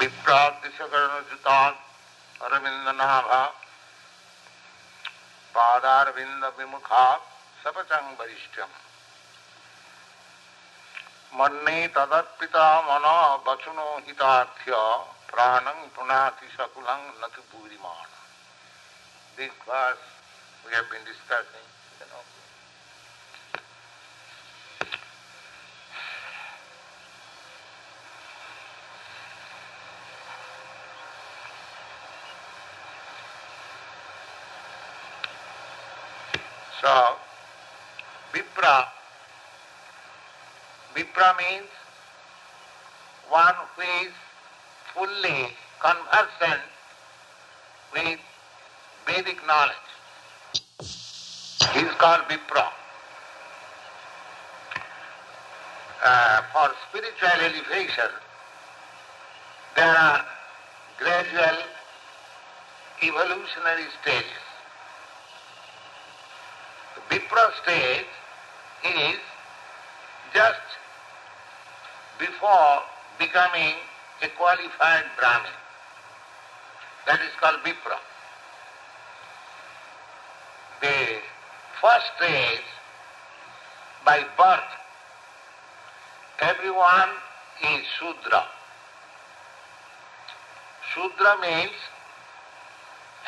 विप्रादिशकर्णच्युतान् अरविन्दनाभा। पादारविन्दविमुखा सपचम् वरिष्ठ्यम् मन्ये तदर्पिता मनो वचुनो हितार्थ्य प्राणं पुनाति सकुलं न तु पूरिमाण। This was we have been discussing So, Vipra, Vipra means one who is fully conversant with Vedic knowledge. He is called Vipra. Uh, for spiritual elevation, there are gradual evolutionary stages. Stage is just before becoming a qualified Brahmin. That is called Vipra. The first stage, by birth, everyone is Shudra. Shudra means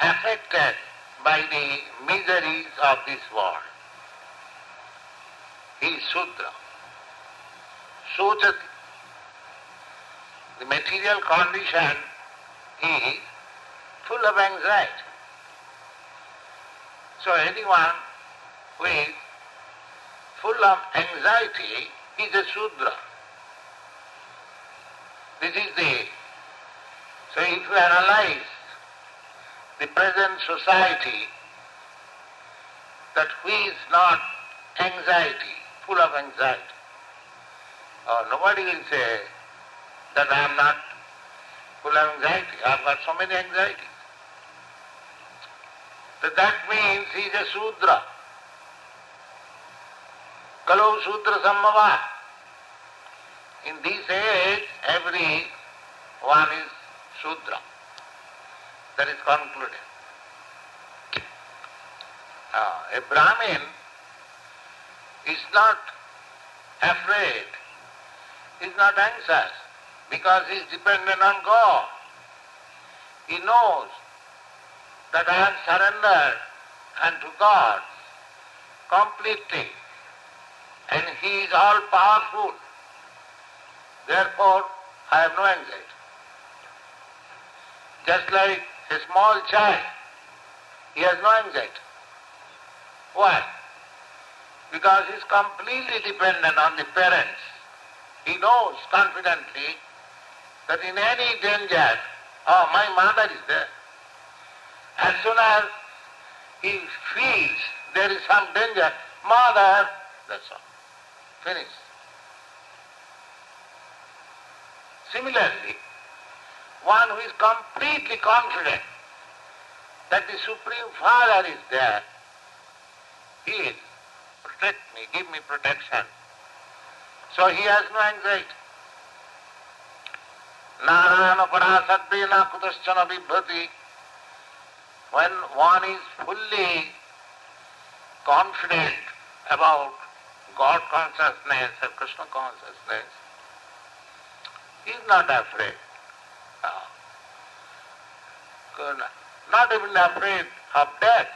affected by the miseries of this world. He is Shudra. Sojati. The material condition is full of anxiety. So anyone who is full of anxiety is a Shudra. This is the, so if you analyze the present society, that who is not anxiety, full of anxiety, or nobody will say that I am not full of anxiety, I have got so many anxieties. So that means he is a Sudra. Kalau Sudra Sambhava. In this age, every one is Sudra. That is concluded. Uh, a Brahmin is not afraid, is not anxious, because he is dependent on God. He knows that I am surrendered unto God completely, and He is all powerful. Therefore, I have no anxiety. Just like a small child, he has no anxiety. Why? Because he is completely dependent on the parents. He knows confidently that in any danger, oh, my mother is there. As soon as he feels there is some danger, mother, that's all. Finish. Similarly, one who is completely confident that the Supreme Father is there, he is, protect me, give me protection. So he has no anxiety. Narayana parasadvena kutaschana vibhati. When one is fully confident about God consciousness or Krishna consciousness, he is not afraid. Uh, not even afraid of death,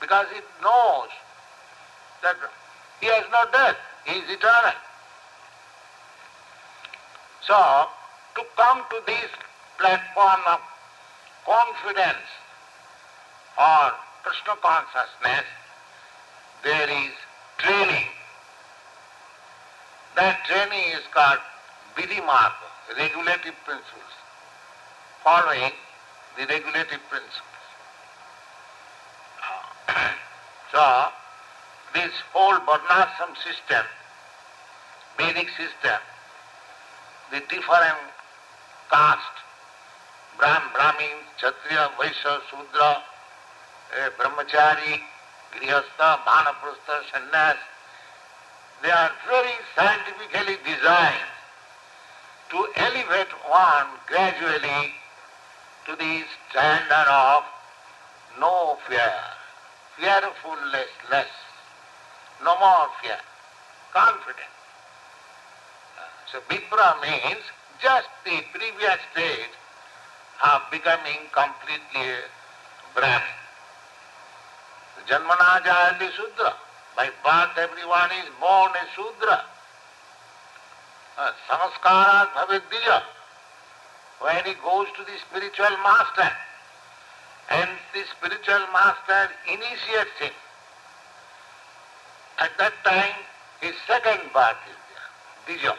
because he knows that he has no death, he is eternal. So, to come to this platform of confidence or Krishna consciousness, there is training. That training is called Vidhi Marga, regulative principles, following the regulative principles. so, this whole Varnashram system, Vedic system, the different caste, Brahm, Brahmin, Kshatriya, Vaishya, Shudra, eh, Brahmachari, Grihastha, Vanaprastha, Sannyas, they are very scientifically designed to elevate one gradually to the standard of no fear, fearfulness less, no more fear, confidence. So Vipra means just the previous stage of becoming completely Brahmin. Janmana jayati Sudra. By birth everyone is born a Sudra. Uh, Samskarat bhavedija. When he goes to the spiritual master, and the spiritual master initiates him, at that time his second birth is there, Dija.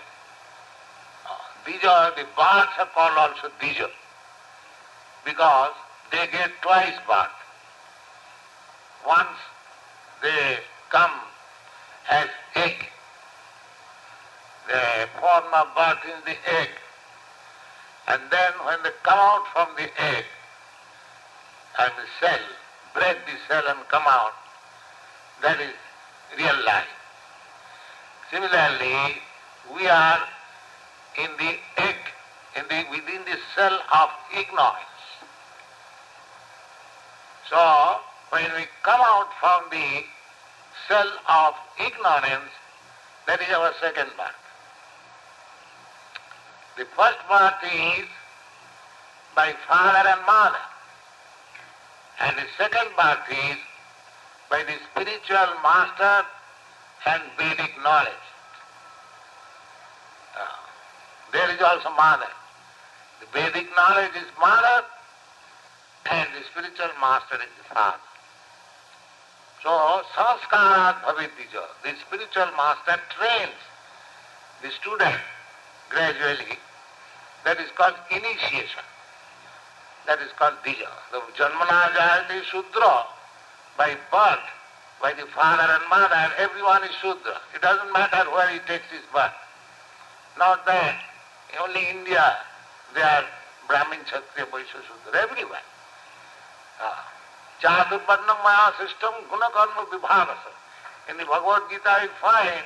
Dija, uh, the births are called also Dija, because they get twice birth. Once they come as egg, the form of birth is the egg, and then when they come out from the egg, and the cell, break the cell and come out, that is real life. Similarly, we are in the egg, in the, within the cell of ignorance. So, when we come out from the cell of ignorance, that is our second birth. The first birth is by father and mother. And the second birth is by the spiritual master and Vedic knowledge. Uh, there is also mother. The Vedic knowledge is mother and the spiritual master is the father. So, sanskarat bhavidija, the spiritual master trains the student gradually. That is called initiation. That is called dija. The janmana jayati shudra, by birth, by the father and mother, everyone is shudra. It doesn't matter where he takes his birth. Not that. Only India, they are Brahmin, Kshatriya, Vaishya, Shudra, everywhere. Chaturvarnam Maya system, guna karma vibhavasa. In the Bhagavad Gita you find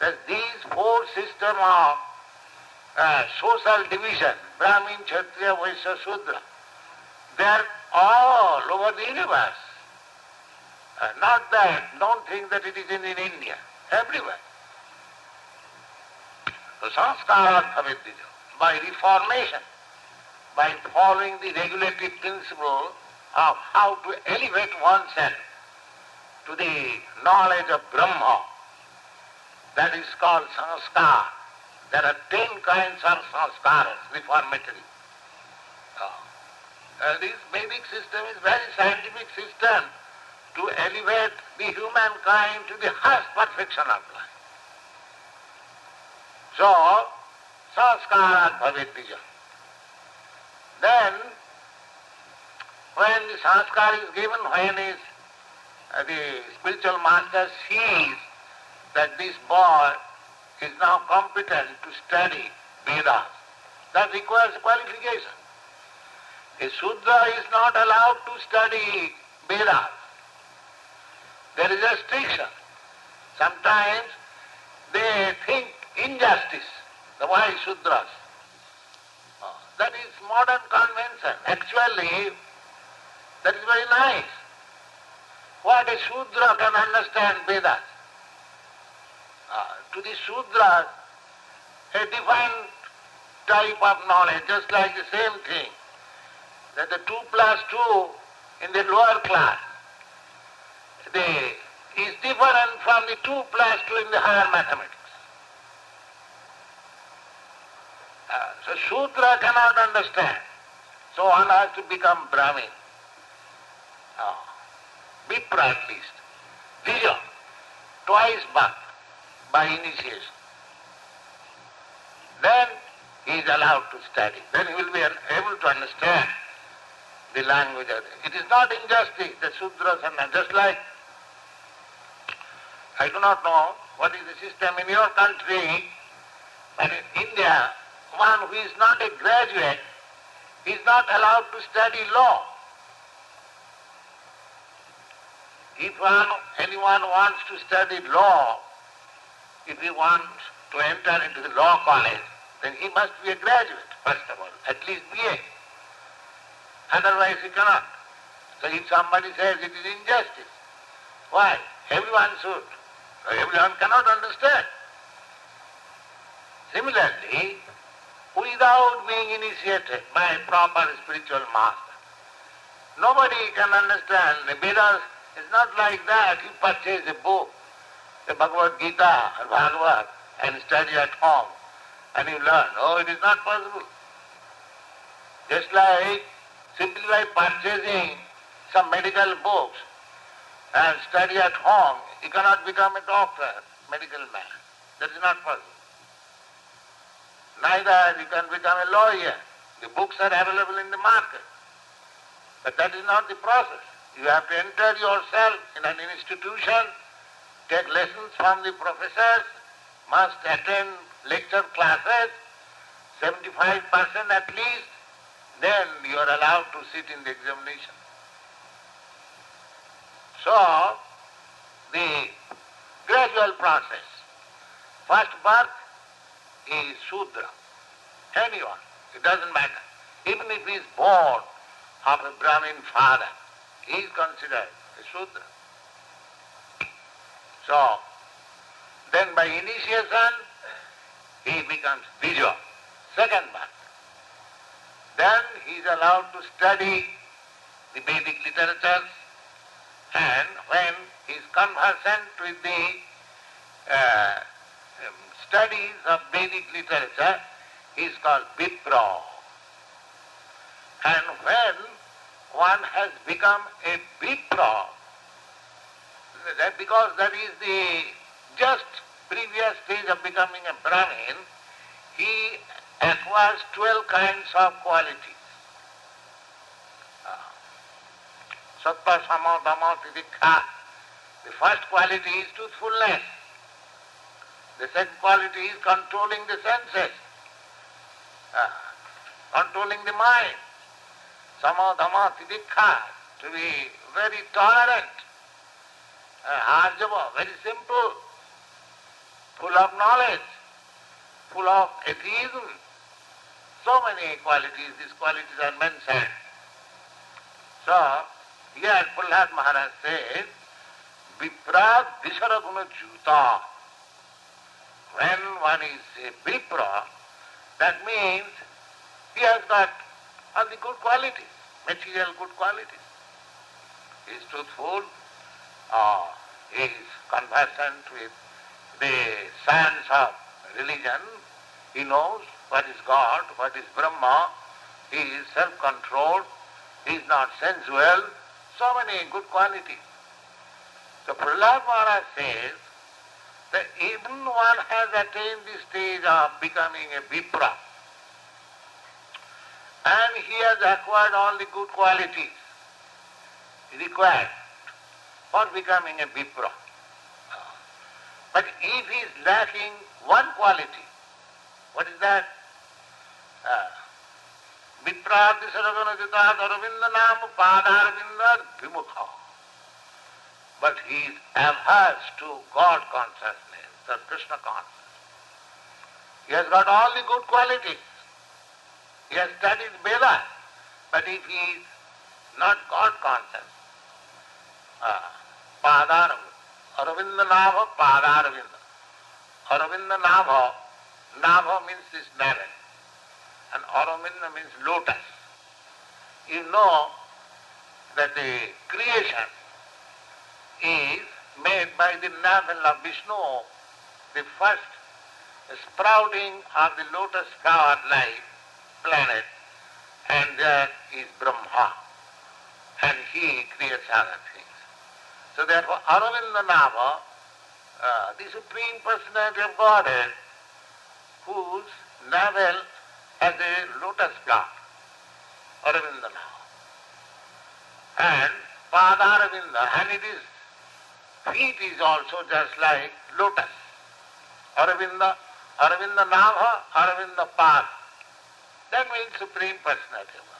that these four systems of uh, social division, Brahmin, Kshatriya, Vaishya, Shudra, they are all over the universe. Uh, not that, don't think that it is in, in India, everywhere. So sanskarat bhavedija, by reformation, by following the regulative principle of how to elevate oneself to the knowledge of Brahma. That is called sanskar. There are ten kinds of sanskaras, reformatory. Uh, uh, this Vedic system is very scientific system to elevate the humankind to the highest perfection of life. So, sanskarat bhavedija. Then when the sanskar is given, when is, uh, the spiritual master sees that this boy is now competent to study Vedas, that requires qualification. A Sudra is not allowed to study Vedas. There is a restriction. Sometimes they think injustice, the wise Sudras. Uh, that is modern convention. Actually, that is very nice. What a Shudra can understand Vedas. Uh, to the Shudras, a different type of knowledge, just like the same thing. That the 2 plus 2 in the lower class the, is different from the 2 plus 2 in the higher mathematics. Uh, so Shudra cannot understand. So one has to become Brahmin. Oh, Vipra at least. Dija, twice birth by initiation. Then he is allowed to study. Then he will be able to understand the language of it. It is not injustice, the Sudras and just like I do not know what is the system in your country, but in India, one who is not a graduate is not allowed to study law. If one, anyone wants to study law, if he wants to enter into the law college, then he must be a graduate, first of all, at least BA. Otherwise he cannot. So if somebody says it is injustice, why? Everyone should. Everyone cannot understand. Similarly, without being initiated by a proper spiritual master, nobody can understand. Vedas is not like that. You purchase a book, the Bhagavad Gita or Bhagavad, and study at home, and you learn. Oh, it is not possible. Just like simply by purchasing some medical books and study at home, you cannot become a doctor, medical man. That is not possible. Neither you can become a lawyer. The books are available in the market. But that is not the process. You have to enter yourself in an institution, take lessons from the professors, must attend lecture classes, 75% at least, then you are allowed to sit in the examination. So, the gradual process. First birth is Sudra. Anyone, it doesn't matter. Even if he is born of a Brahmin father, he is considered a Sudra. So, then by initiation, he becomes Dija, second birth. Then he is allowed to study the Vedic literatures and when he is conversant with the uh, um, studies of Vedic literature, he is called Vipra. And when one has become a Vipra, that because that is the just previous stage of becoming a Brahmin, he acquires 12 kinds of qualities. Sattva, Sama, Dhamma. The first quality is truthfulness. The second quality is controlling the senses, uh, controlling the mind. Sama, Dhamma, to be very tolerant. Uh, Arjava, very simple, full of knowledge, full of atheism. So many qualities, these qualities are mentioned. So, here Prahlad Maharaj says, Vipra Visaraguna Juta. When one is a Vipra, that means he has got all the good qualities, material good qualities. He is truthful, uh, he is conversant with the science of religion, he knows what is God, what is Brahma, he is self-controlled, he is not sensual, so many good qualities. So Prahlad Maharaj says that even one has attained the stage of becoming a Vipra, and he has acquired all the good qualities required for becoming a Vipra. But if he is lacking one quality, what is that? Viprati Saraganajita Aravinda Nam Padarvinda Vimukha. But he is averse to God consciousness, the Krishna consciousness. He has got all the good qualities. He has studied Veda, but if he is not God conscious, uh, Aravinda Nava, Padaravinda. Aravinda Nava, Nava means this navel, and Aravinda means lotus. You know that the creation is made by the navel of Vishnu, the first sprouting of the lotus flower life planet, and that is Brahma, and he creates other things. So therefore, Aravinda Nava, uh, the Supreme Personality of Godhead, whose navel has a lotus flower, Aravinda Nava. And Padaravinda, and it is, feet is also just like lotus. Aravinda, Aravinda Nava, Aravinda Pad. That means Supreme Personality of.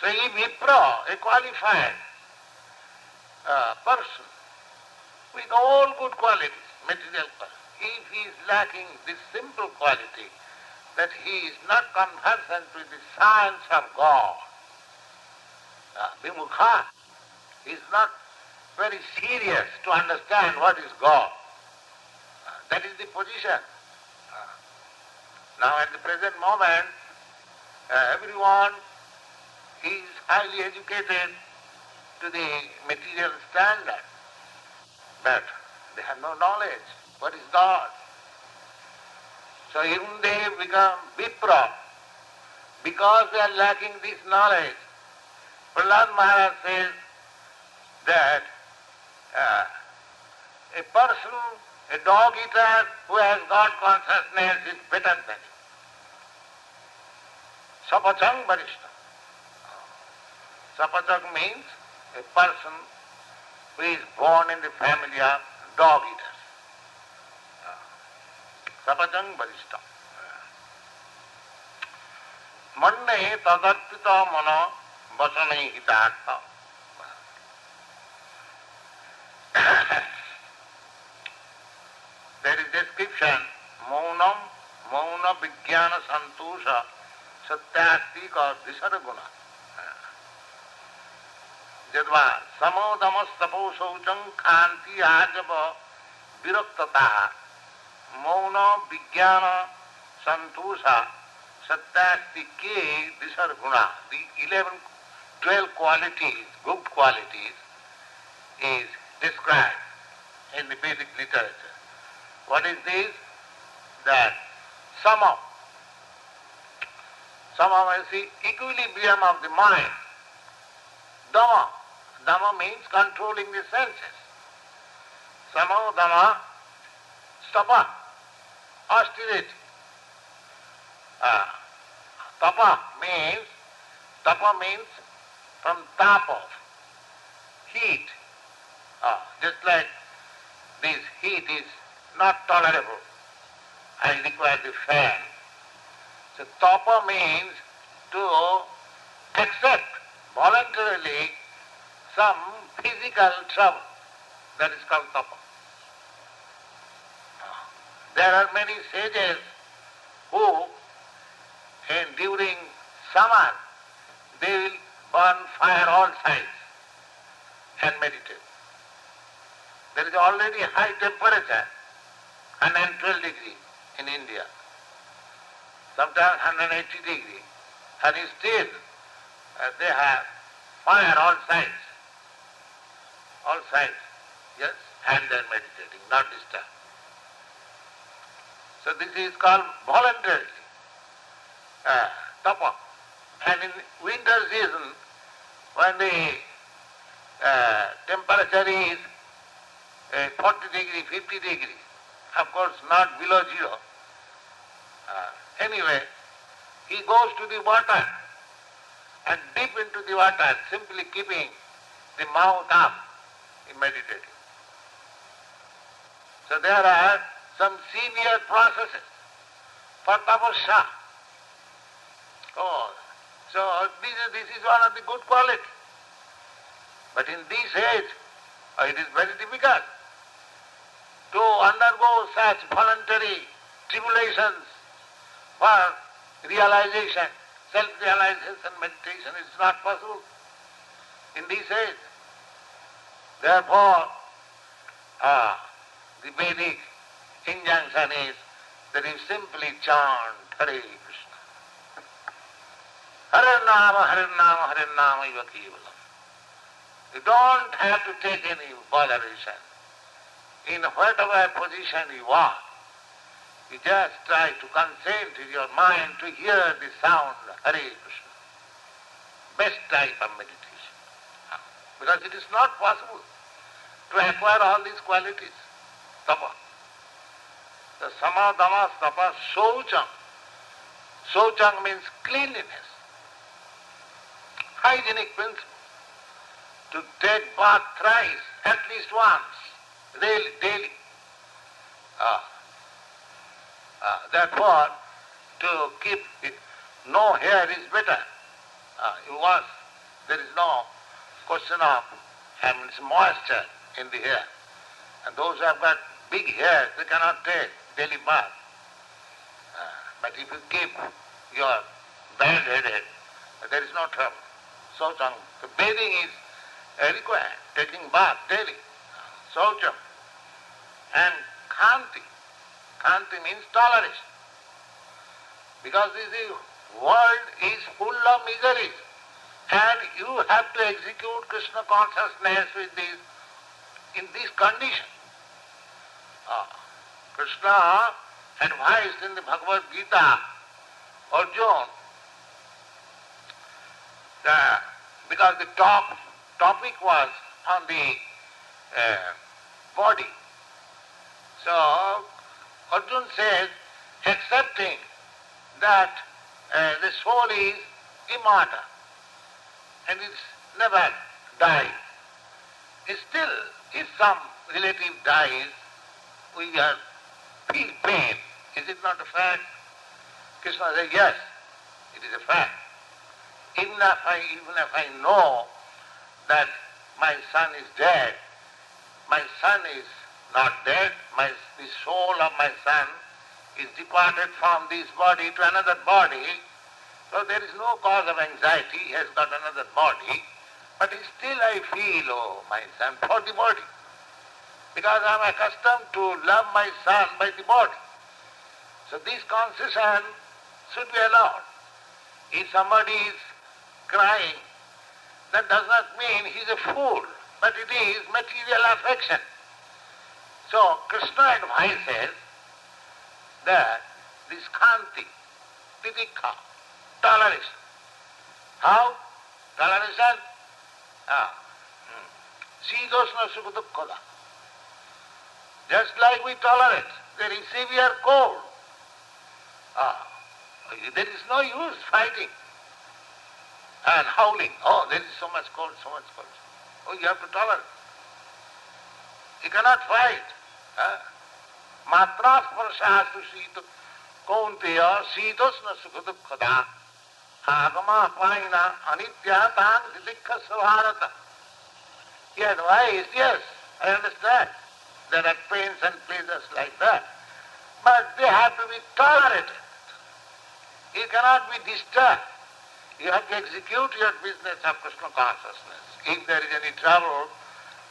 So he Vipra, a qualified uh, person with all good qualities, material qualities, if he is lacking this simple quality that he is not conversant with the science of God. Uh, Vimukha is not very serious to understand what is God. Uh, that is the position. Uh, now at the present moment, uh, everyone is highly educated to the material standard, but they have no knowledge. What is God? So even they become vipra because they are lacking this knowledge. Prahlad Maharaj says that uh, a person, a dog eater who has God consciousness is better than him. Sapachang Varishta. Sapachak means a person who is born in the family of dog eaters. ಕನಕಂ ವರಿಷ್ಠ ಮಣ್ಣೆ ತದರ್ಪಿತ ಮನ ವಸನೈ ಹಿತಾರ್ಥ there is description maunam mauna vijnana santosha satyastika visarguna Jadwa समोदमस्तपो शौचं कांति आजव विरक्तता ಮೌನ ವಿಜ್ಞಾನ ಸಂತೋಷ satyakti ke, these are guna. The 11, 12 qualities, good qualities, is described in the basic literature. What is this? That sum of, sum of, I see, equilibrium of the mind. Dama, dama means controlling the senses. Sama dama stapa, austerity. Tapa means, tapa means from top of, heat. Uh, just like this heat is not tolerable. I require the fan. So tapa means to accept voluntarily some physical trouble. That is called tapa. There are many sages who, in, during summer, they will burn fire all sides and meditate. There is already high temperature, 112 degree in India, sometimes 180 degree, and still uh, they have fire all sides all sides. Yes, and they are meditating, not disturbed. So this is called voluntarily uh, tapa. And in winter season, when the uh, temperature is uh, 40 degree, 50 degree, of course not below zero. Uh, anyway, he goes to the water and deep into the water, simply keeping the mouth up in meditating. So there are some severe processes for tapasya. Oh, so this is, this is one of the good qualities. But in this age, oh, it is very difficult to undergo such voluntary tribulations for realization, self-realization, meditation. It's not possible in this age. Therefore, uh, the Vedic injunction is that you simply chant Hare Krishna. Hare Nama, Hare Nama, Hare Nama. You don't have to take any botheration. In whatever position you are, you just try to concentrate your mind to hear the sound Hare Krishna. Best type of meditation. Because it is not possible to acquire all these qualities. Tapa. The sama, dama, tapa, shoucham. Means cleanliness. Hygienic principle. To take bath thrice, at least once, daily, daily. Ah. Ah, therefore, to keep it, no hair is better. Ah, you want, there is no question of having moisture in the hair. And those who have got big hair, they cannot take daily bath. Uh, But if you keep your bad-headed, there is no trouble. Saucham. The bathing is required, taking bath daily. so Saucham. And khanti. Khanti means toleration. Because this world is full of miseries. And you have to execute Krishna consciousness with this, in this condition. Uh, Krishna advised in the Bhagavad Gita, Arjuna, the, because the top topic was on the uh, body. So Arjuna says, accepting that uh, the soul is immortal and it's never dies. Still, if some relative dies, we are feel pain. Is it not a fact? Krishna says, yes, it is a fact. Even if I, even if I know that my son is dead, my son is not dead, my, the soul of my son is departed from this body to another body, so there is no cause of anxiety, he has got another body, but still I feel, oh, my son, for the body. Because I am accustomed to love my son by the body. So this concession should be allowed. If somebody is crying, that does not mean he is a fool, but it is material affection. So Krishna advises that this khanti, titikha, toleration. How? Toleration? Ah. Shidosna sukha just like we tolerate there is severe cold. Ah, there is no use fighting and howling. Oh, there is so much cold, so much cold. Oh, you have to tolerate. You cannot fight. Ah. Matra sparshatu sito kaunteya sitosna sukha agama paina anitya tan vilikha svarata. He advised, yes, I understand. There are pains and pleasures like that. But they have to be tolerated. You cannot be disturbed. You have to execute your business of Krishna consciousness. If there is any trouble,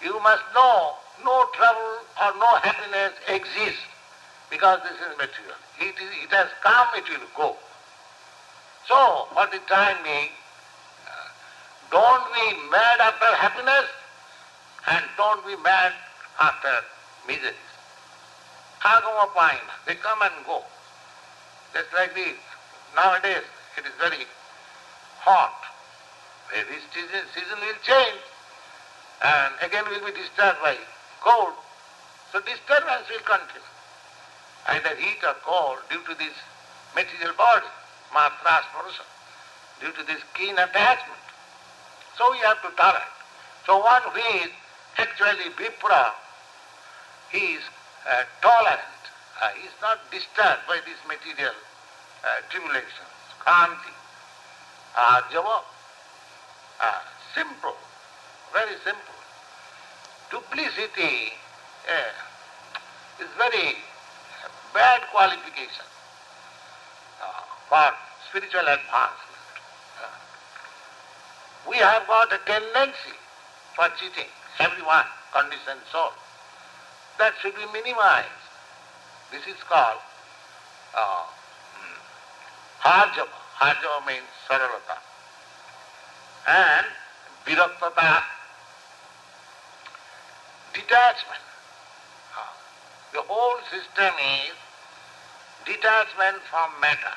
you must know no trouble or no happiness exists because this is material. It, is, it has come, it will go. So, for the time being, uh, don't be mad after happiness and don't be mad after miseries. of pine, they come and go. Just like this. Nowadays, it is very hot. This season, season will change and again we will be disturbed by cold. So disturbance will continue. Either heat or cold due to this material body, matra due to this keen attachment. So we have to tolerate. So one who is actually vipra, he is uh, tolerant. Uh, he is not disturbed by these material uh, tribulations. Khanti, arjava, uh, simple, very simple duplicity uh, is very bad qualification uh, for spiritual advancement. Uh, we have got a tendency for cheating, everyone, conditioned soul. That should be minimized. This is called uh, harjava. Harjava means saralata. And viraktata detachment. The whole system is detachment from matter.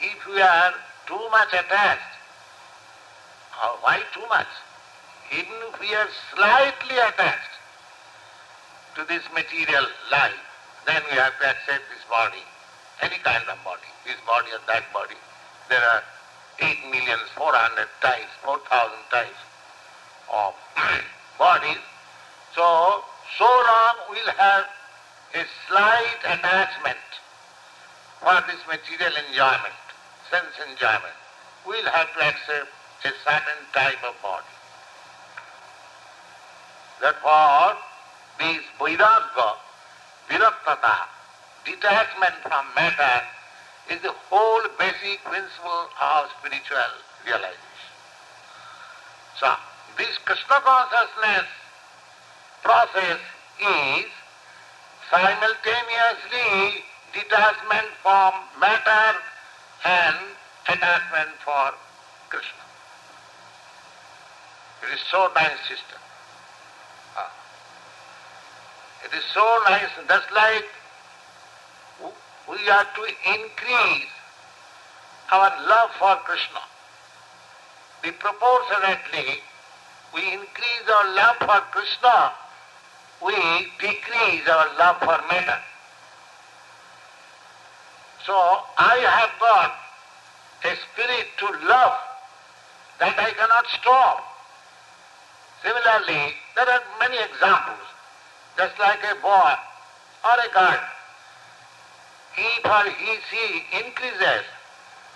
If we are too much attached, uh, why too much? Even if we are slightly attached to this material life, then we have to accept this body, any kind of body, this body or that body. There are 8 million, 400 types, 4,000 types of bodies so, so long we'll have a slight attachment for this material enjoyment, sense enjoyment. We'll have to accept a certain type of body. Therefore, this Vairagya, Viraktata, detachment from matter is the whole basic principle of spiritual realization. So, this Krishna consciousness process is simultaneously detachment from matter and attachment for Krishna. It is so nice system. It is so nice, and just like we are to increase our love for Krishna. We proportionately, we increase our love for Krishna, we decrease our love for matter. So I have got a spirit to love that I cannot stop. Similarly, there are many examples, just like a boy or a girl. If or he, she increases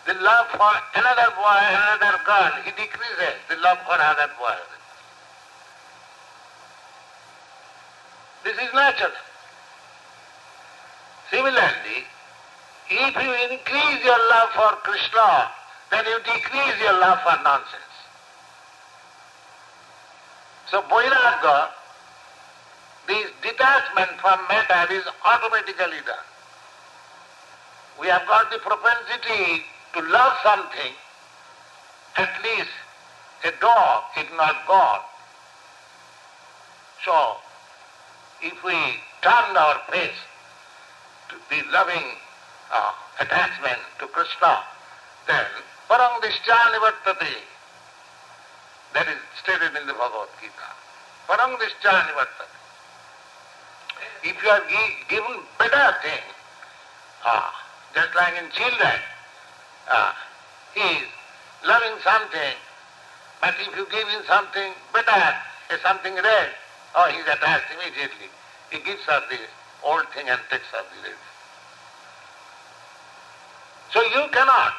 the love for another boy, another girl, he decreases the love for another boy. This is natural. Similarly, if you increase your love for Krishna, then you decrease your love for nonsense. So Vairagya, this detachment from matter is automatically done. We have got the propensity to love something, at least a dog, if not God. So, if we turn our face to the loving uh, attachment to Krishna, then parang nivartate. That is stated in the Bhagavad Gita. Parang nivartate. If you are given better thing, uh, just like in children, uh, he is loving something, but if you give him something better, something red, oh, he is attached immediately. He gives her the old thing and takes her the red. So you cannot.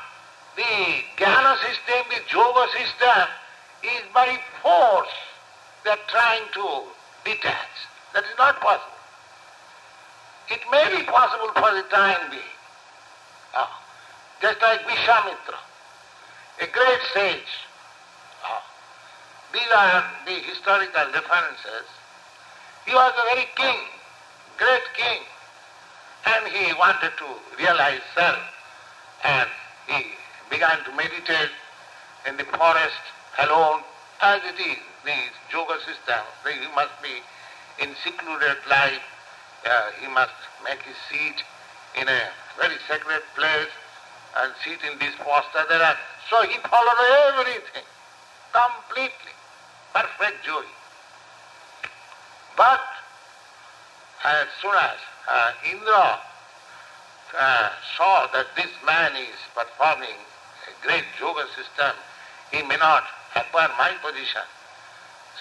The jnana system, the yoga system is by force they are trying to detach. That is not possible. It may be possible for the time being. Ah, just like Vishwamitra, a great sage. Ah, these are the historical references. He was a very king, great king, and he wanted to realize self and he began to meditate in the forest alone as it is, the yoga system. He must be in secluded life. Uh, he must make his seat in a very sacred place and sit in this posture. There are, so he followed everything completely, perfect joy. But as soon as uh, Indra uh, saw that this man is performing a great yoga system, he may not acquire my position.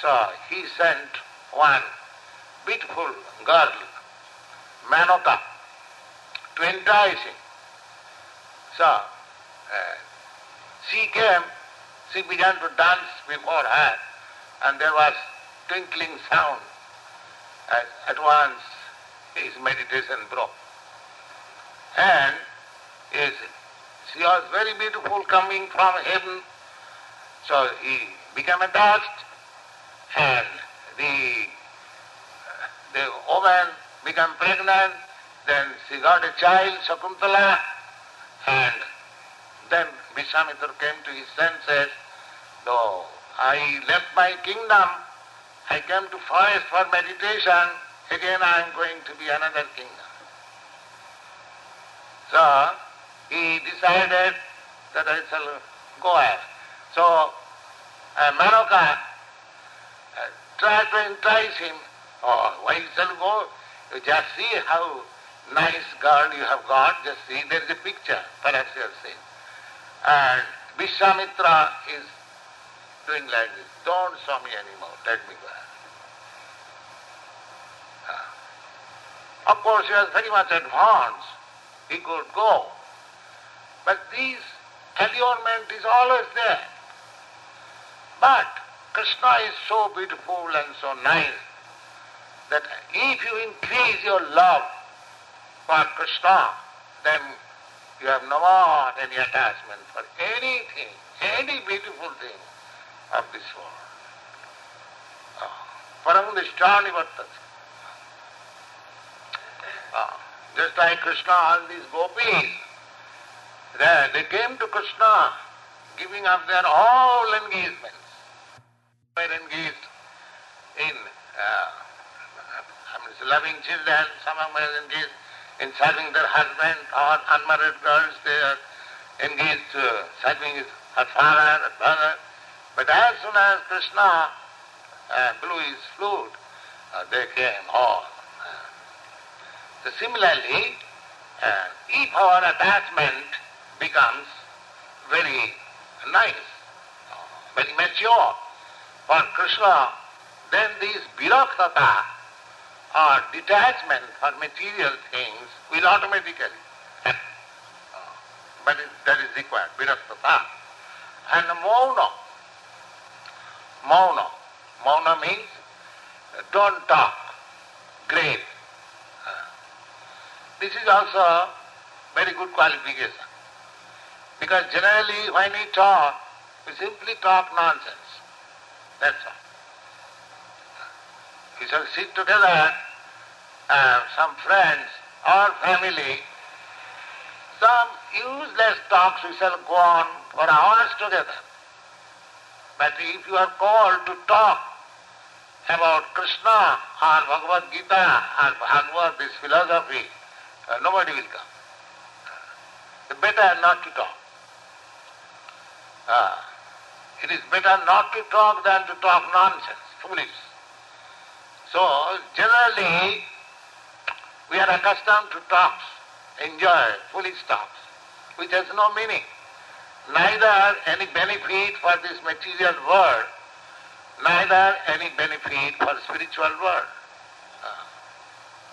So he sent one beautiful girl, Menaka, to entice him. So uh, she came, she began to dance before her, and there was twinkling sound. As at once his meditation broke and is she was very beautiful coming from heaven. So he became attached and the the woman became pregnant, then she got a child, Shakuntala, and then Vishwamitra came to his senses. Though I left my kingdom, I came to forest for meditation, again I am going to be another kingdom. So he decided that I shall go ahead. So uh, Menaka uh, tried to entice him. Oh, why shall go? Just see how nice girl you have got. Just see, there is a picture, perhaps you have seen. And Vishwamitra is doing like this. Don't show me anymore. Let me go. Uh, of course, he was very much advanced he could go. But this allurement is always there. But Krishna is so beautiful and so nice that if you increase your love for Krishna, then you have no more any attachment for anything, any beautiful thing of this world. Param Nishtani Vartati. Just like Krishna, all these gopis, they, they came to Krishna giving up their all engagements. They were engaged in uh, loving children, some of them were engaged in serving their husband or unmarried girls, they are engaged uh, serving her father, her brother. But as soon as Krishna uh, blew his flute, uh, they came all. So similarly, uh, if our attachment becomes very nice, very mature for Krishna, then this viraktata or detachment for material things will automatically. But it, that is required, viraktata. And mauna, mauna, mauna means don't talk, grave. This is also a very good qualification. Because generally when we talk, we simply talk nonsense. That's all. We shall sit together, uh, some friends or family, some useless talks we shall go on for hours together. But if you are called to talk about Krishna or Bhagavad Gita or Bhagavad, this philosophy, uh, nobody will come. It's better not to talk. Uh, it is better not to talk than to talk nonsense, foolish. So, generally, we are accustomed to talks, enjoy foolish talks, which has no meaning. Neither any benefit for this material world, neither any benefit for spiritual world.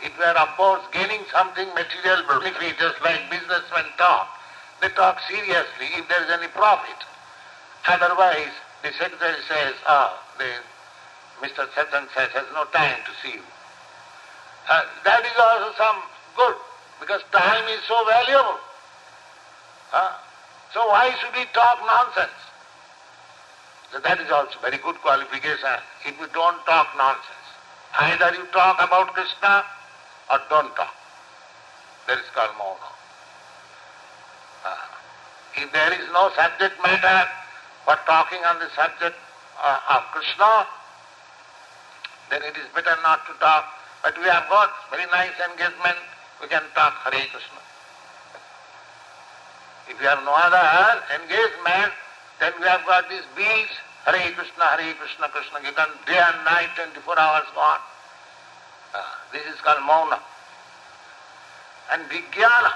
If we are of course gaining something material benefit, just like businessmen talk, they talk seriously if there is any profit. Otherwise, the secretary says, ah, the, Mr. Satan says has no time to see you. Uh, that is also some good, because time is so valuable. Uh, so why should we talk nonsense? So that is also very good qualification if we don't talk nonsense. Either you talk about Krishna or don't talk. That is called mauna. Uh, if there is no subject matter for talking on the subject uh, of Krishna, then it is better not to talk. But we have got very nice engagement, we can talk Hare Krishna. If you have no other engagement, then we have got these bees, Hare Krishna, Hare Krishna, Krishna, can day and night, 24 hours go on. Uh, this is called mauna. And vijnana.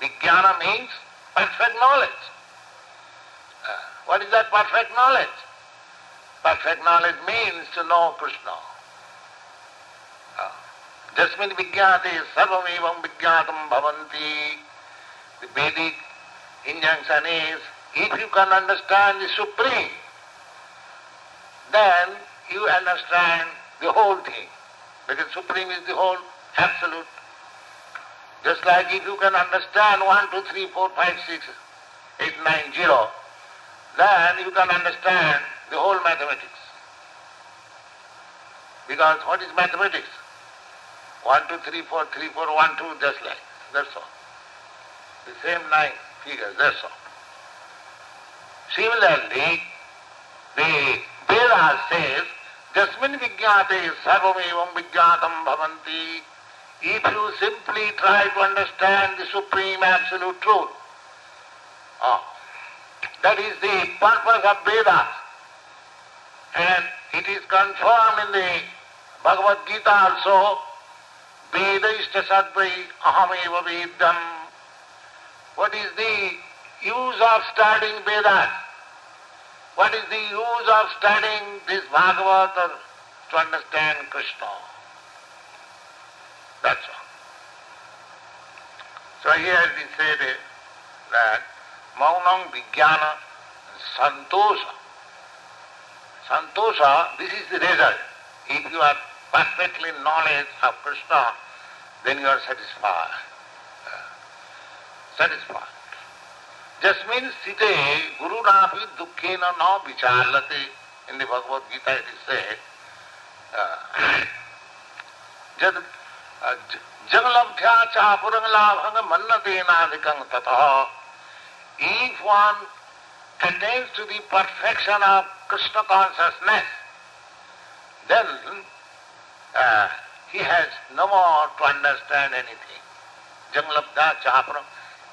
Vijnana means perfect knowledge. Uh, what is that perfect knowledge? Perfect knowledge means to know Krishna. Jasmin vijnate sarvamevam vijnatam bhavanti. The Vedic injunction is, if you can understand the Supreme, then you understand the whole thing. Because Supreme is the whole absolute. Just like if you can understand 1, 2, 3, 4, 5, 6, 8, 9, 0, then you can understand the whole mathematics. Because what is mathematics? 1, 2, 3, 4, 3, 4, 1, 2, just like. That's all. The same nine figures, that's all. Similarly, the Veda says, Jasmin vijnate sarvamevam vijnatam bhavanti. If you simply try to understand the supreme absolute truth, oh, that is the purpose of Vedas. And it is confirmed in the Bhagavad Gita also, Veda ishta sadvai. What is the use of studying Vedas? What is the use of studying this Bhagavad or to understand Krishna? That's all. So here it is said that maunam vijnana Santosa. Santosa, this is the result. If you are perfectly knowledge of Krishna, then you are satisfied. Uh, satisfied. Just means site guru napi dukkhena na vicharlate. In the Bhagavad Gita it is said, जद जगलभ्या चापुरंग लाभंग मन्नतेनाधिकं ततः if one attains to the perfection of Krishna consciousness, then uh, he has no more to understand anything. Janglabdha Chapram.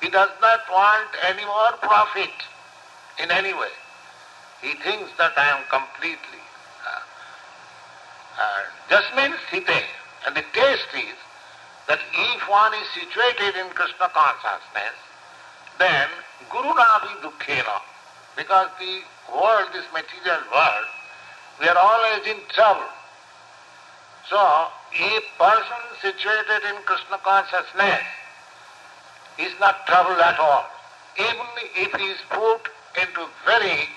He does not want any more profit in any way. He thinks that I am completely. Uh, uh, just means sitting. And the taste is that if one is situated in Krishna consciousness, then Guru Navi Dukkhena, because the world, this material world, we are always in trouble. So, a person situated in Krishna consciousness is not troubled at all, even if he is put into very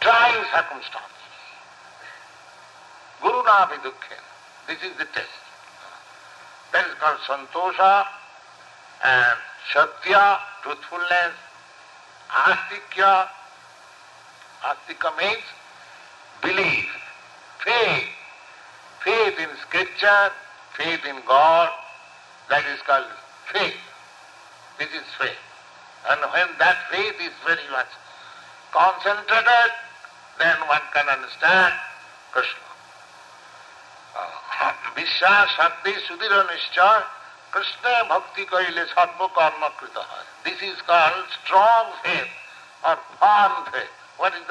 trying circumstances. Guru Dukkhena, this is the test. That is called Santosha and Satya, truthfulness, Astikya, Astika means belief, faith in scripture, faith in God, that is called faith. This is faith. And when that faith is very much concentrated, then one can understand Krishna. বিশ্বাস শান্তি সুদৃঢ় নিশ্চয় কৃষ্ণ ভক্তি কহিলে সর্বকর্মকৃত হয় this is call strong faith faith. firm faith what is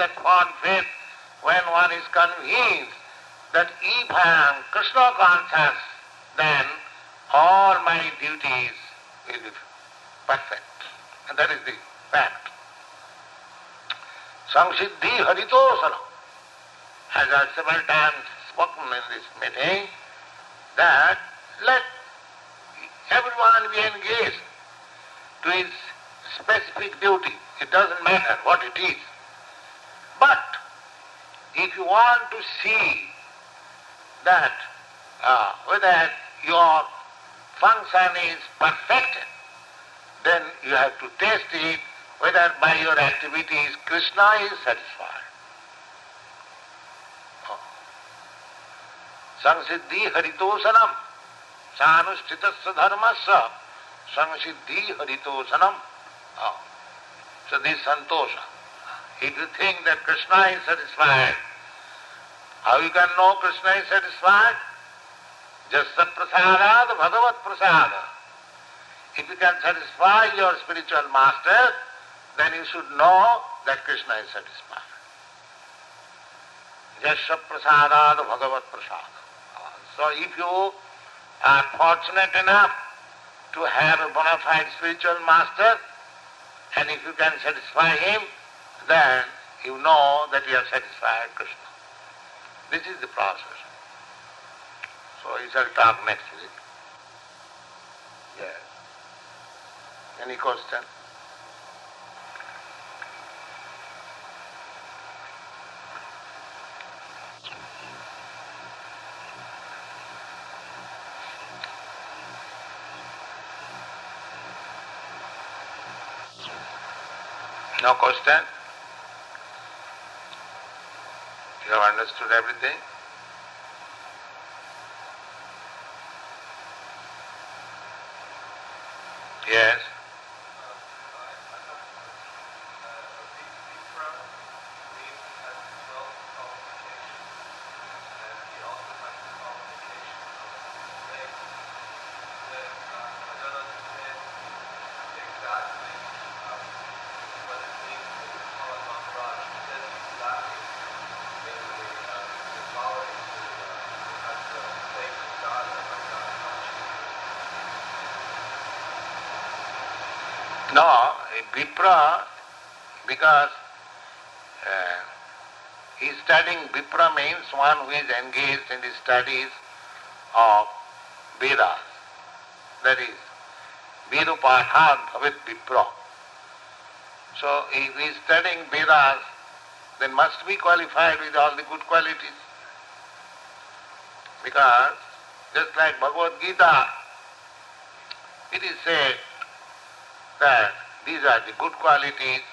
when one is convinced that if I am Krishna conscious, then all my duties will be perfect. And that is the fact. Samsiddhi Haritosana. As I several times spoken in this meeting, that let everyone be engaged to his specific duty. It doesn't matter what it is. But if you want to see that uh, whether your function is perfected, then you have to test it whether by your activities Krishna is satisfied. Oh. Sansiddhi haritosanam sanushtitasya dharmasya sansiddhi haritosanam. Oh. So this santosha. If you think that Krishna is satisfied, how you can know Krishna is satisfied? Just prasadad bhagavat prasada. If you can satisfy your spiritual master, then you should know that Krishna is satisfied. Jasya prasadad bhagavat prasada. So if you are fortunate enough to have a bona fide spiritual master, and if you can satisfy him, then you know that you have satisfied Krishna. This is the process. So we shall talk next week. Yes. Any question? No question? You have understood everything? Yes. No, a Vipra, because uh, he is studying, Vipra means one who is engaged in the studies of Vedas. That is, Vedupathan bhavet Vipra. So if he is studying Vedas, then must be qualified with all the good qualities. Because just like Bhagavad Gita, it is said that these are the good qualities.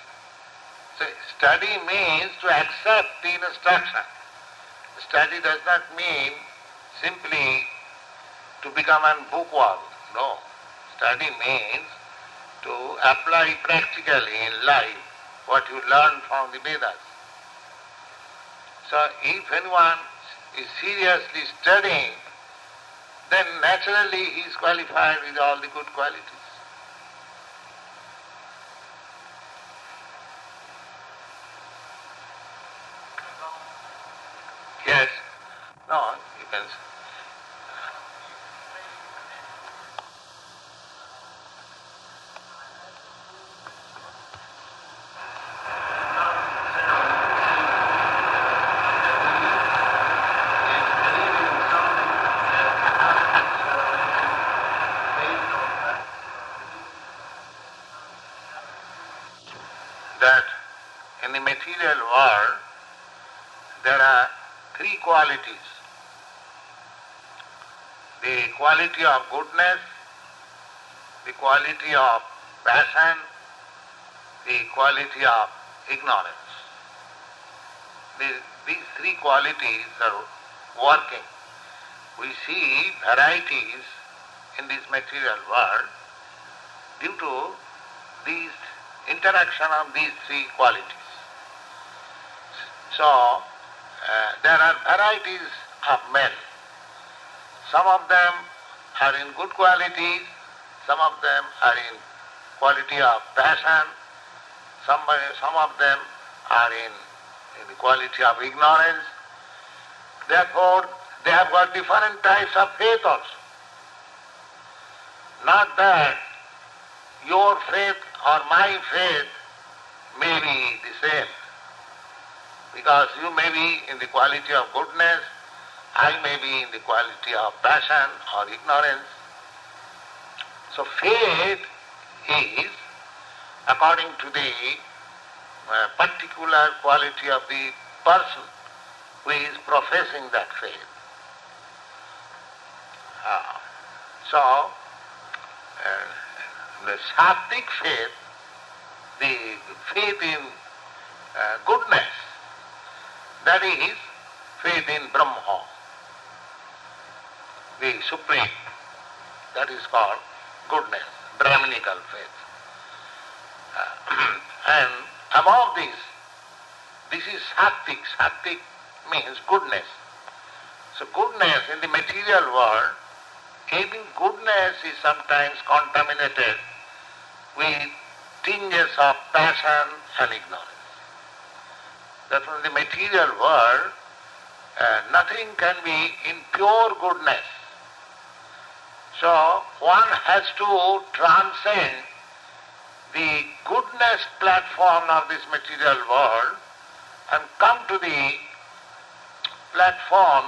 So study means to accept the instruction. Study does not mean simply to become an bookworm. No. Study means to apply practically in life what you learn from the Vedas. So if anyone is seriously studying, then naturally he is qualified with all the good qualities. Yes. You that in the material world there are three qualities. The quality of goodness, the quality of passion, the quality of ignorance. These, these three qualities are working. We see varieties in this material world due to these interaction of these three qualities. So, uh, there are varieties of men. Some of them are in good qualities, some of them are in quality of passion, some, some of them are in, in the quality of ignorance. Therefore, they have got different types of faith also. Not that your faith or my faith may be the same. Because you may be in the quality of goodness, I may be in the quality of passion or ignorance. So faith is according to the uh, particular quality of the person who is professing that faith. Uh, so, uh, the Sattvic faith, the faith in uh, goodness, that is faith in Brahma, the Supreme. That is called goodness, Brahminical faith. Uh, and above this, this is Sattvic. Sattvic means goodness. So goodness in the material world even goodness is sometimes contaminated with tinges of passion and ignorance. That from the material world, uh, nothing can be in pure goodness. So one has to transcend the goodness platform of this material world and come to the platform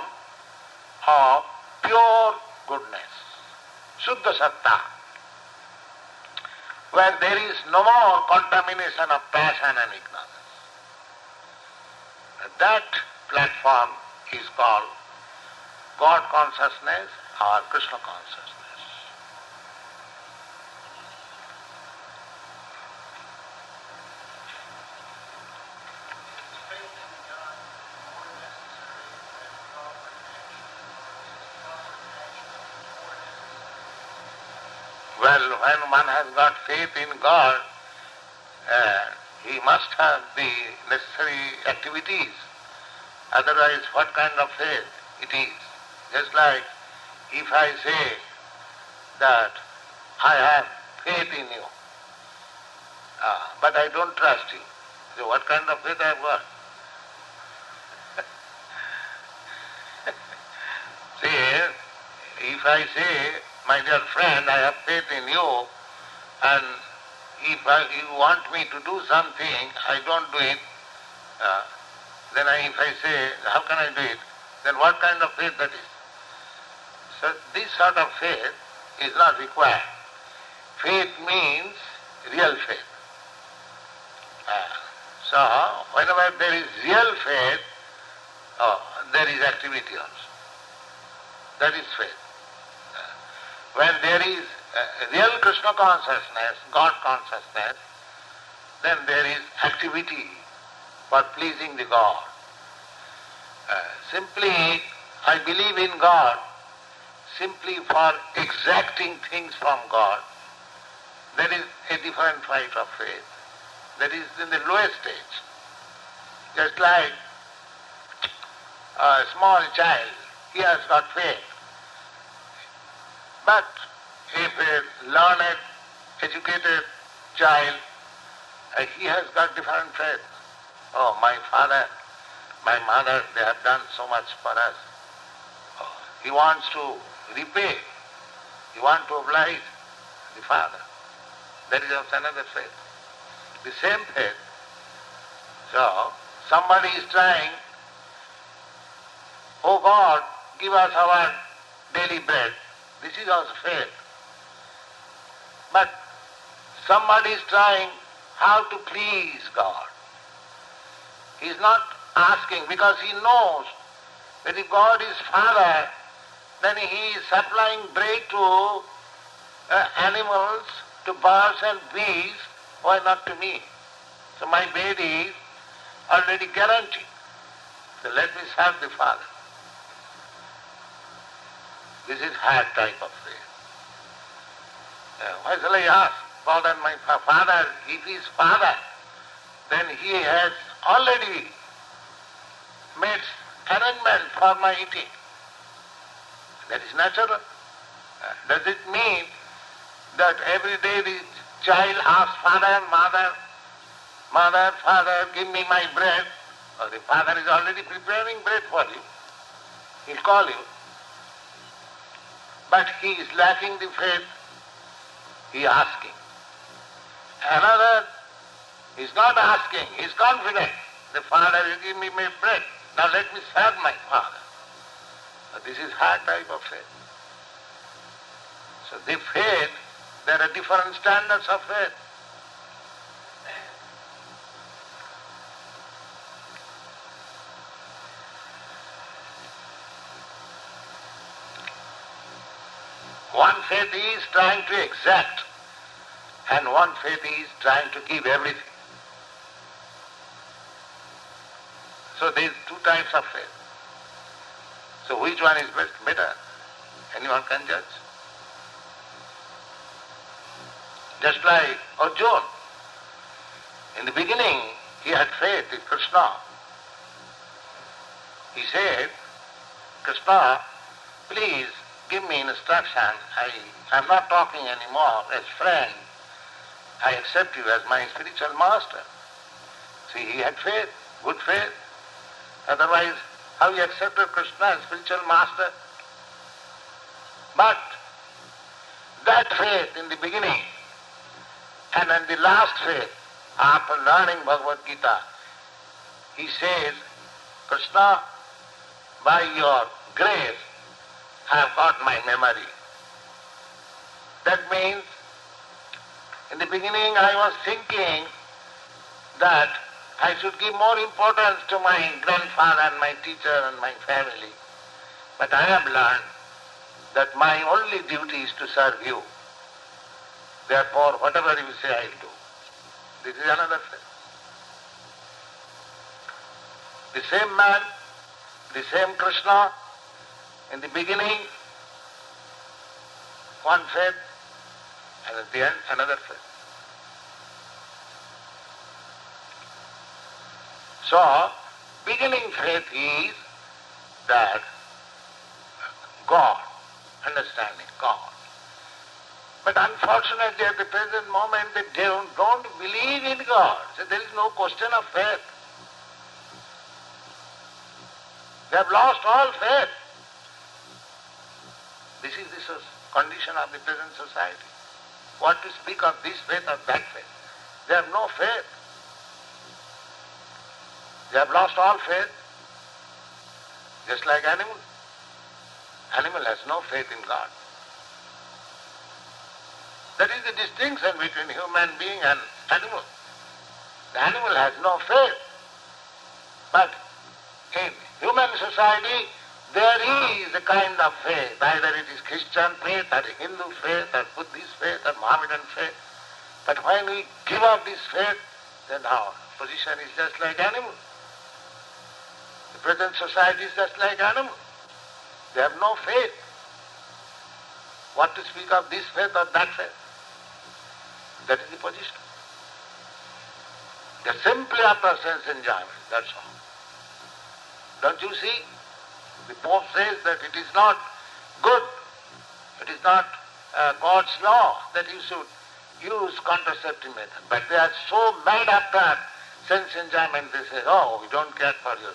of pure goodness, Shuddha Sattva, where there is no more contamination of passion and ignorance. That platform is called God consciousness or Krishna consciousness. Well, when one has got faith in God, uh, he must have the necessary activities. Otherwise, what kind of faith it is? Just like if I say that I have faith in you, uh, but I don't trust you. So what kind of faith I have got? See, if I say my dear friend, I have faith in you, and if I, you want me to do something, I don't do it, uh, then I, if I say, how can I do it? Then what kind of faith that is? So this sort of faith is not required. Faith means real faith. Uh, so whenever there is real faith, oh, there is activity also. That is faith when there is uh, real Krishna consciousness, God consciousness, then there is activity for pleasing the God. Uh, simply, I believe in God simply for exacting things from God. That is a different type of faith. That is in the lowest stage. Just like a small child, he has got faith. But if a learned, educated child, uh, he has got different faith. Oh, my father, my mother, they have done so much for us. Oh, he wants to repay. He wants to oblige the father. That is also another faith. The same faith. So, somebody is trying, oh God, give us our daily bread. This is also faith. But somebody is trying how to please God. He is not asking because he knows that if God is Father, then he is supplying bread to uh, animals, to birds and bees, why not to me? So my bed is already guaranteed. So let me serve the Father. This is hard type of faith. Uh, why shall I ask? Pardon my father, if he is father, then he has already made arrangement for my eating. That is natural. Uh, does it mean that every day the child asks father mother, mother, father, give me my bread? Or the father is already preparing bread for you. He'll call you. But he is lacking the faith. He asking. Another is not asking, he's confident. The father will give me my bread. Now let me serve my father. This is hard type of faith. So the faith, there are different standards of faith. One faith is trying to exact and one faith is trying to give everything. So there is two types of faith. So which one is best, better? Anyone can judge. Just like Arjuna. In the beginning, he had faith in Krishna. He said, Krishna, please give me instruction. I, I'm not talking anymore as friend. I accept you as my spiritual master. See, he had faith, good faith. Otherwise, how he accepted Krishna as spiritual master. But that faith in the beginning and in the last faith, after learning Bhagavad Gita, he says, Krishna, by your grace, I have got my memory. That means, in the beginning I was thinking that I should give more importance to my grandfather and my teacher and my family. But I have learned that my only duty is to serve you. Therefore, whatever you say, I'll do. This is another thing. The same man, the same Krishna, in the beginning, one faith, and at the end, another faith. So, beginning faith is that God, understanding God. But unfortunately at the present moment they don't, don't believe in God. So there is no question of faith. They have lost all faith. This is the condition of the present society. What to speak of this faith or that faith? They have no faith. They have lost all faith, just like animal. Animal has no faith in God. That is the distinction between human being and animal. The animal has no faith. But in human society, there is a kind of faith, either it is Christian faith or Hindu faith or Buddhist faith or Mohammedan faith. But when we give up this faith, then our position is just like animal. Present society is just like animal. They have no faith. What to speak of this faith or that faith? That is the position. They're simply after sense enjoyment, that's all. Don't you see? The Pope says that it is not good, it is not uh, God's law that you should use contraceptive method. But they are so mad after sense enjoyment, they say, oh, we don't care for your?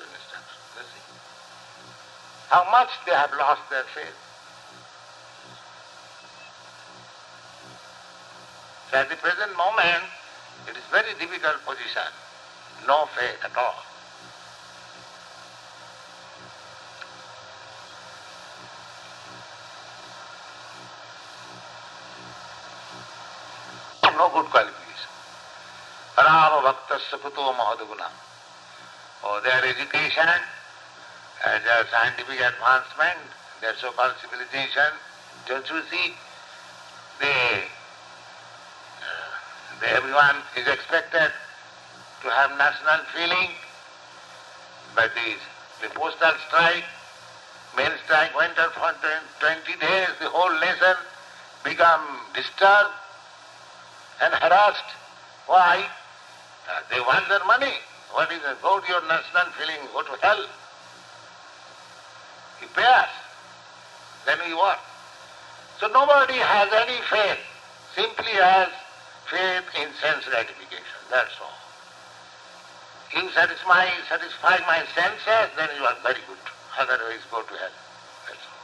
How much they have lost their faith. So at the present moment, it is very difficult position. No faith at all. no good qualification. Rama Bhaktasya Puto Mahadaguna. Oh, their education, uh, their scientific advancement, their so-called civilization, don't you see? They, uh, they, everyone is expected to have national feeling, but this, the postal strike, mail strike went on for 20 days, the whole nation become disturbed, and harassed. Why? Uh, they want their money. What is to your national feeling, go to hell. You pay. Then we what? So nobody has any faith, simply has faith in sense gratification. That's all. You satisfy, satisfy my senses, then you are very good. Otherwise go to hell. That's all.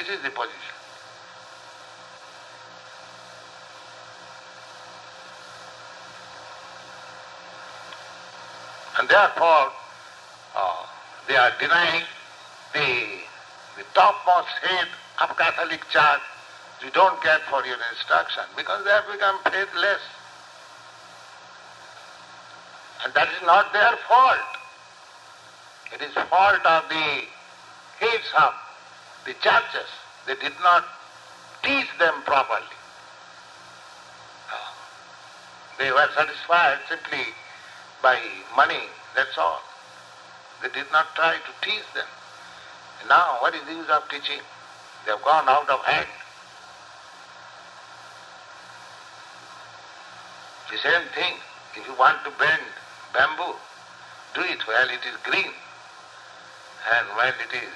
This is the position. And therefore, uh, they are denying the, the topmost head of Catholic Church. You don't care for your instruction because they have become faithless. And that is not their fault. It is fault of the heads of the churches. They did not teach them properly. Uh, they were satisfied simply by money, that's all. They did not try to teach them. Now, what is the use of teaching? They have gone out of hand. The same thing, if you want to bend bamboo, do it while it is green. And when it is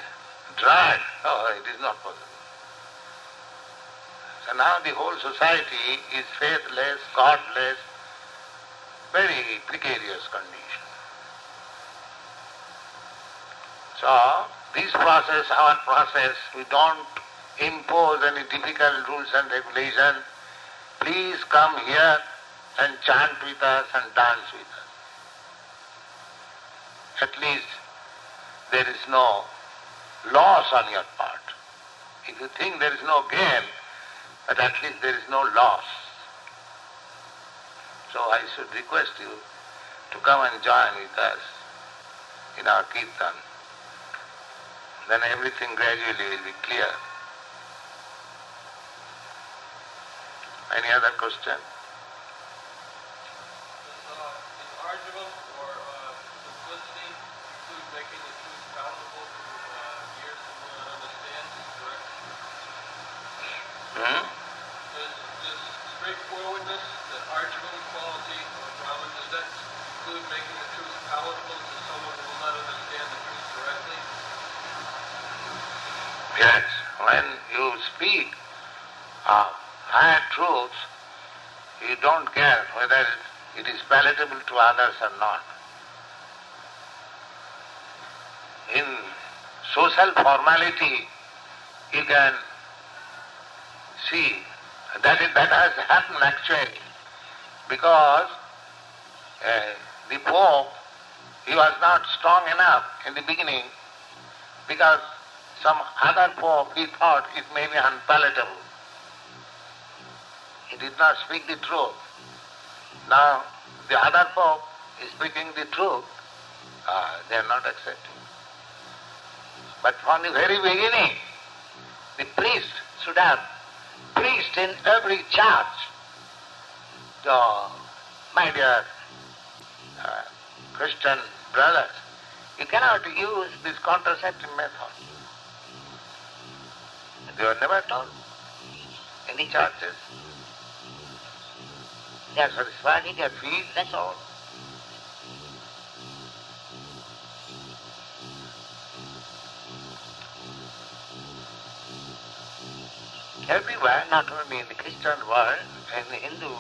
dry, oh, it is not possible. So now the whole society is faithless, godless, very precarious condition. So, uh, this process, our process, we don't impose any difficult rules and regulations. Please come here and chant with us and dance with us. At least there is no loss on your part. If you think there is no gain, but at least there is no loss. So I should request you to come and join with us in our kirtan. Then everything gradually will be clear. Any other question? Uh, uh, uh, hmm? Does, does straightforwardness, the arduous quality of Brahman, does that include making the truth palatable to someone who will not understand the truth directly? Yes, when you speak of higher truths, you don't care whether it is palatable to others or not. In social formality, you can see that is, that has happened actually because uh, the Pope, he was not strong enough in the beginning because some other Pope, he thought it may be unpalatable. He did not speak the truth. Now, the other Pope is speaking the truth uh, they are not accepting. But from the very beginning, the priest should have priest in every church. So, my dear uh, Christian brothers, you cannot use this contraceptive method. They were never told. Any churches. They are satisfied in their field, that's all. Everywhere, not only in the Christian world, in the Hindu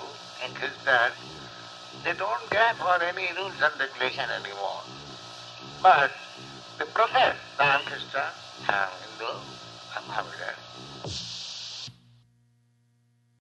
and Christian, they don't care for any rules and regulation anymore. But they profess, I am Christian, I am Hindu, I am Mohammedan.